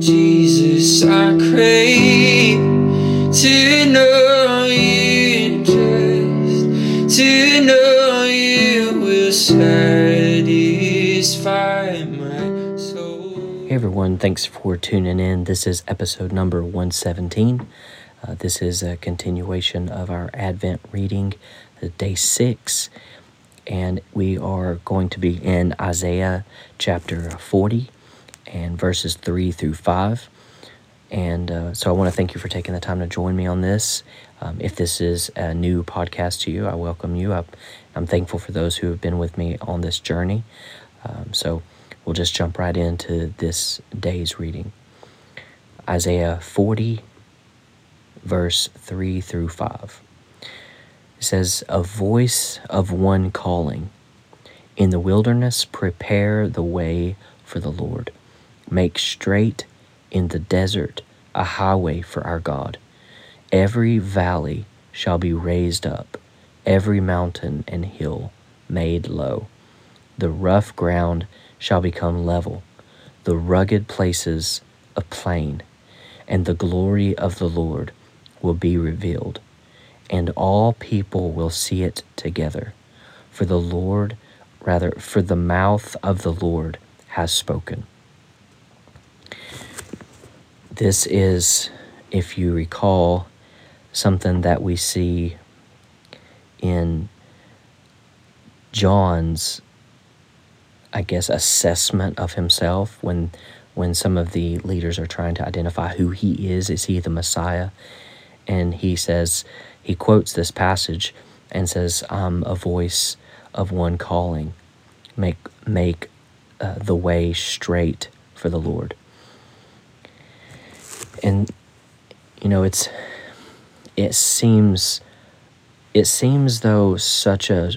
Jesus, I crave to know you just to know you will satisfy my soul. Hey everyone, thanks for tuning in. This is episode number 117. Uh, this is a continuation of our Advent reading, day six, and we are going to be in Isaiah chapter 40 and verses 3 through 5. And uh, so I want to thank you for taking the time to join me on this. Um, if this is a new podcast to you, I welcome you. I, I'm thankful for those who have been with me on this journey. Um, so we'll just jump right into this day's reading Isaiah 40, verse 3 through 5. It says, A voice of one calling, In the wilderness, prepare the way for the Lord. Make straight in the desert a highway for our God. Every valley shall be raised up, every mountain and hill made low. The rough ground shall become level, the rugged places a plain, and the glory of the Lord will be revealed, and all people will see it together. For the Lord, rather, for the mouth of the Lord has spoken. This is, if you recall, something that we see in John's, I guess, assessment of himself when when some of the leaders are trying to identify who he is. Is he the Messiah? And he says, he quotes this passage and says, I'm a voice of one calling, make, make uh, the way straight for the Lord. And, you know, it's, it seems, it seems though such a,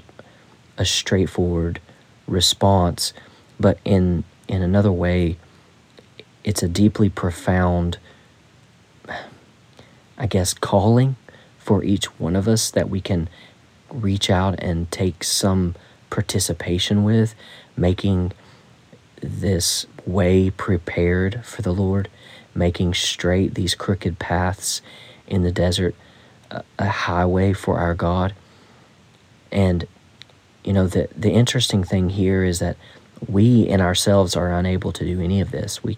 a straightforward response, but in, in another way, it's a deeply profound, I guess, calling for each one of us that we can reach out and take some participation with, making this way prepared for the Lord, making straight these crooked paths in the desert a, a highway for our God. And, you know, the, the interesting thing here is that we in ourselves are unable to do any of this. We,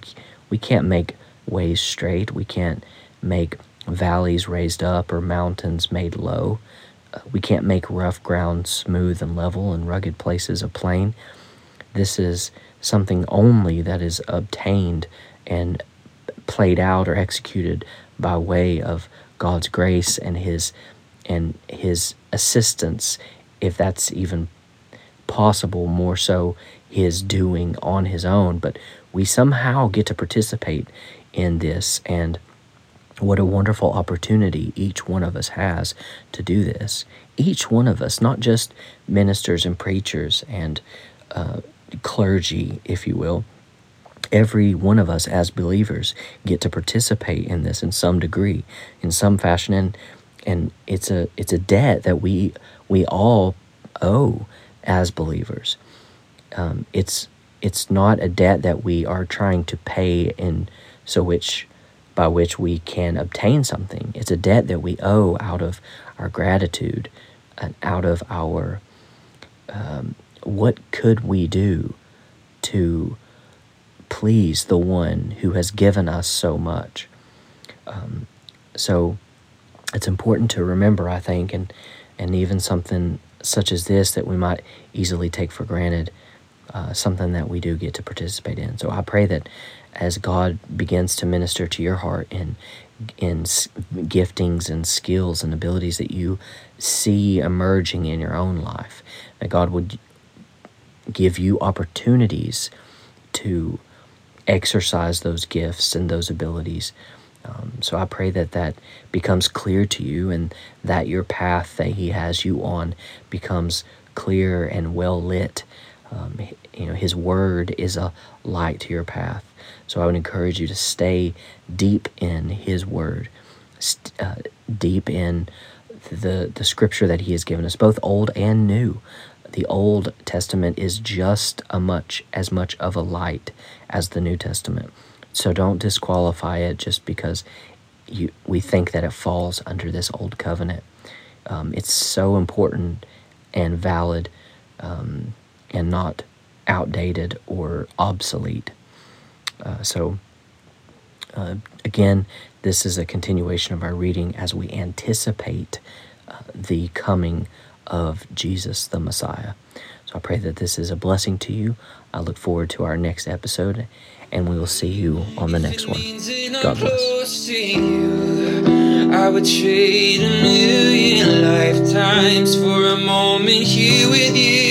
we can't make ways straight. We can't make valleys raised up or mountains made low. We can't make rough ground smooth and level and rugged places a plain. This is something only that is obtained and played out or executed by way of God's grace and his and his assistance if that's even possible more so his doing on his own but we somehow get to participate in this and what a wonderful opportunity each one of us has to do this. Each one of us, not just ministers and preachers and uh, clergy, if you will, every one of us as believers get to participate in this in some degree, in some fashion, and and it's a it's a debt that we we all owe as believers. Um, it's it's not a debt that we are trying to pay in so which by which we can obtain something. It's a debt that we owe out of our gratitude and out of our um, what could we do to please the one who has given us so much. Um, so it's important to remember, I think, and and even something such as this that we might easily take for granted uh, something that we do get to participate in. So I pray that as God begins to minister to your heart in in giftings and skills and abilities that you see emerging in your own life, that God would give you opportunities to exercise those gifts and those abilities. Um, so I pray that that becomes clear to you and that your path that He has you on becomes clear and well lit um, you know, His Word is a light to your path. So I would encourage you to stay deep in His Word, st- uh, deep in the the Scripture that He has given us, both Old and New. The Old Testament is just a much as much of a light as the New Testament. So don't disqualify it just because you, we think that it falls under this old covenant. Um, it's so important and valid um, and not outdated or obsolete. Uh, so, uh, again, this is a continuation of our reading as we anticipate uh, the coming of Jesus the Messiah. So I pray that this is a blessing to you. I look forward to our next episode, and we will see you on the next one. God bless. I would trade a million lifetimes for a moment here with you.